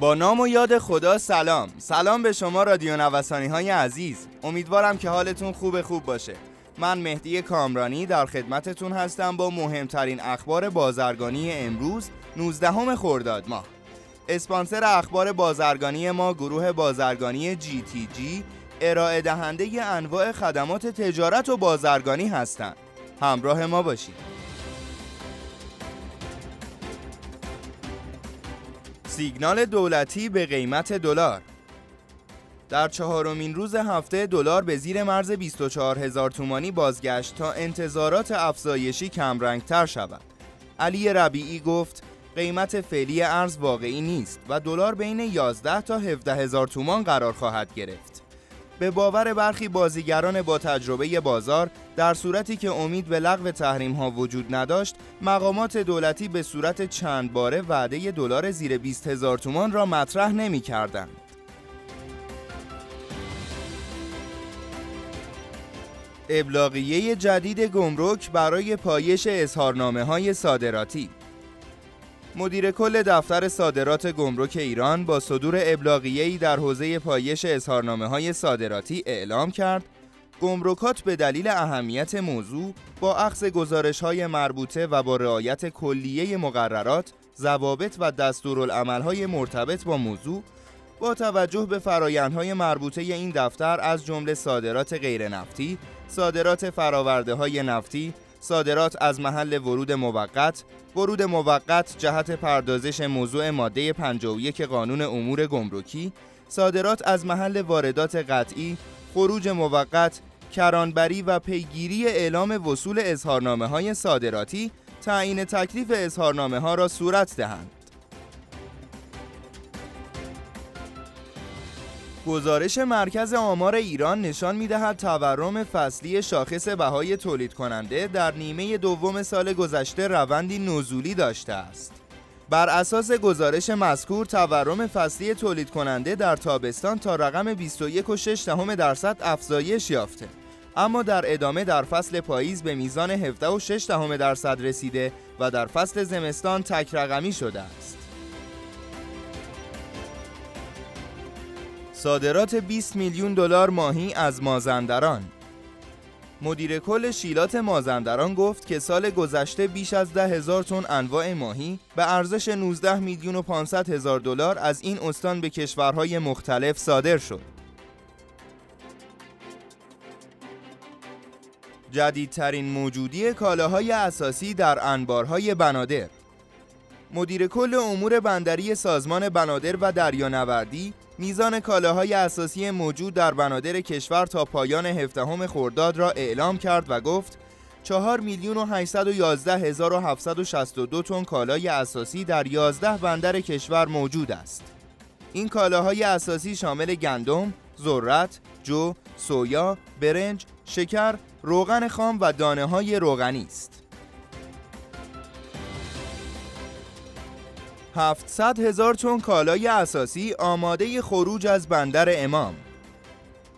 با نام و یاد خدا سلام. سلام به شما رادیو نوسانی های عزیز. امیدوارم که حالتون خوب خوب باشه. من مهدی کامرانی در خدمتتون هستم با مهمترین اخبار بازرگانی امروز 19 خرداد ماه. اسپانسر اخبار بازرگانی ما گروه بازرگانی جی تی جی ارائه دهنده انواع خدمات تجارت و بازرگانی هستند. همراه ما باشید. سیگنال دولتی به قیمت دلار در چهارمین روز هفته دلار به زیر مرز 24 هزار تومانی بازگشت تا انتظارات افزایشی کمرنگتر شود. علی ربیعی گفت قیمت فعلی ارز واقعی نیست و دلار بین 11 تا 17 هزار تومان قرار خواهد گرفت. به باور برخی بازیگران با تجربه بازار در صورتی که امید به لغو تحریم ها وجود نداشت مقامات دولتی به صورت چند باره وعده دلار زیر 20 هزار تومان را مطرح نمی کردند. ابلاغیه جدید گمرک برای پایش اظهارنامه های صادراتی مدیر کل دفتر صادرات گمرک ایران با صدور ابلاغیه‌ای در حوزه پایش اظهارنامه های صادراتی اعلام کرد گمرکات به دلیل اهمیت موضوع با اخذ گزارش های مربوطه و با رعایت کلیه مقررات، ضوابط و دستورالعملهای مرتبط با موضوع با توجه به فرایندهای مربوطه این دفتر از جمله صادرات غیر نفتی، صادرات فراورده های نفتی، صادرات از محل ورود موقت، ورود موقت جهت پردازش موضوع ماده 51 قانون امور گمرکی، صادرات از محل واردات قطعی، خروج موقت، کرانبری و پیگیری اعلام وصول اظهارنامه های صادراتی تعیین تکلیف اظهارنامه ها را صورت دهند. گزارش مرکز آمار ایران نشان می‌دهد تورم فصلی شاخص بهای تولید کننده در نیمه دوم سال گذشته روندی نزولی داشته است. بر اساس گزارش مذکور تورم فصلی تولید کننده در تابستان تا رقم 21.6 درصد افزایش یافته اما در ادامه در فصل پاییز به میزان 17.6 درصد رسیده و در فصل زمستان تک رقمی شده است. صادرات 20 میلیون دلار ماهی از مازندران مدیر کل شیلات مازندران گفت که سال گذشته بیش از ده هزار تن انواع ماهی به ارزش 19 میلیون و 500 هزار دلار از این استان به کشورهای مختلف صادر شد. جدیدترین موجودی کالاهای اساسی در انبارهای بنادر مدیر کل امور بندری سازمان بنادر و دریانوردی میزان کالاهای اساسی موجود در بنادر کشور تا پایان هفدهم خرداد را اعلام کرد و گفت 4 میلیون و 811 هزار و 762 تن کالای اساسی در 11 بندر کشور موجود است. این کالاهای اساسی شامل گندم، ذرت، جو، سویا، برنج، شکر، روغن خام و دانه های روغنی است. 700 هزار تن کالای اساسی آماده خروج از بندر امام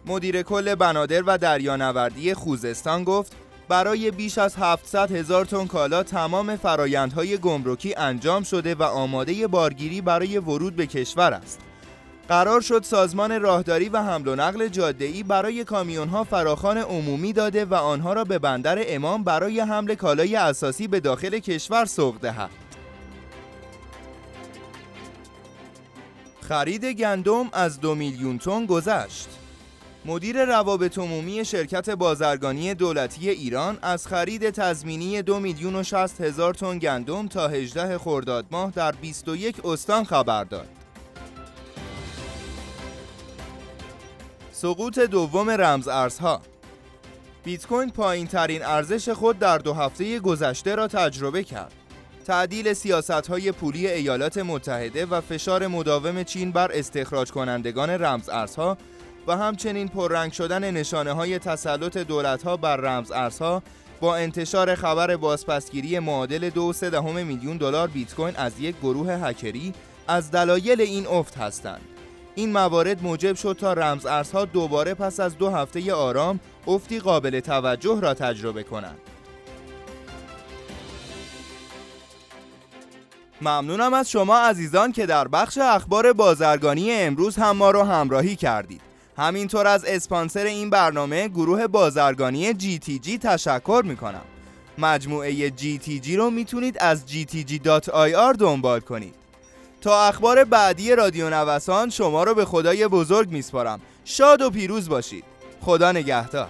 مدیر کل بنادر و دریانوردی خوزستان گفت برای بیش از 700 هزار تن کالا تمام فرایندهای گمرکی انجام شده و آماده بارگیری برای ورود به کشور است. قرار شد سازمان راهداری و حمل و نقل جاده‌ای برای کامیون‌ها فراخان عمومی داده و آنها را به بندر امام برای حمل کالای اساسی به داخل کشور سوق دهد. خرید گندم از دو میلیون تن گذشت. مدیر روابط عمومی شرکت بازرگانی دولتی ایران از خرید تضمینی دو میلیون و شست هزار تن گندم تا 18 خرداد ماه در 21 استان خبر داد. سقوط دوم رمز ارزها بیت کوین پایین ترین ارزش خود در دو هفته گذشته را تجربه کرد. تعدیل سیاست های پولی ایالات متحده و فشار مداوم چین بر استخراج کنندگان رمز ارزها و همچنین پررنگ شدن نشانه های تسلط دولت ها بر رمز ارزها با انتشار خبر بازپسگیری معادل دو میلیون دلار بیت کوین از یک گروه هکری از دلایل این افت هستند. این موارد موجب شد تا رمز ارزها دوباره پس از دو هفته آرام افتی قابل توجه را تجربه کنند. ممنونم از شما عزیزان که در بخش اخبار بازرگانی امروز هم ما رو همراهی کردید. همینطور از اسپانسر این برنامه گروه بازرگانی GTG تشکر می‌کنم. مجموعه GTG رو می‌تونید از gtg.ir دنبال کنید. تا اخبار بعدی رادیو نوسان شما رو به خدای بزرگ میسپارم. شاد و پیروز باشید. خدا نگهدار.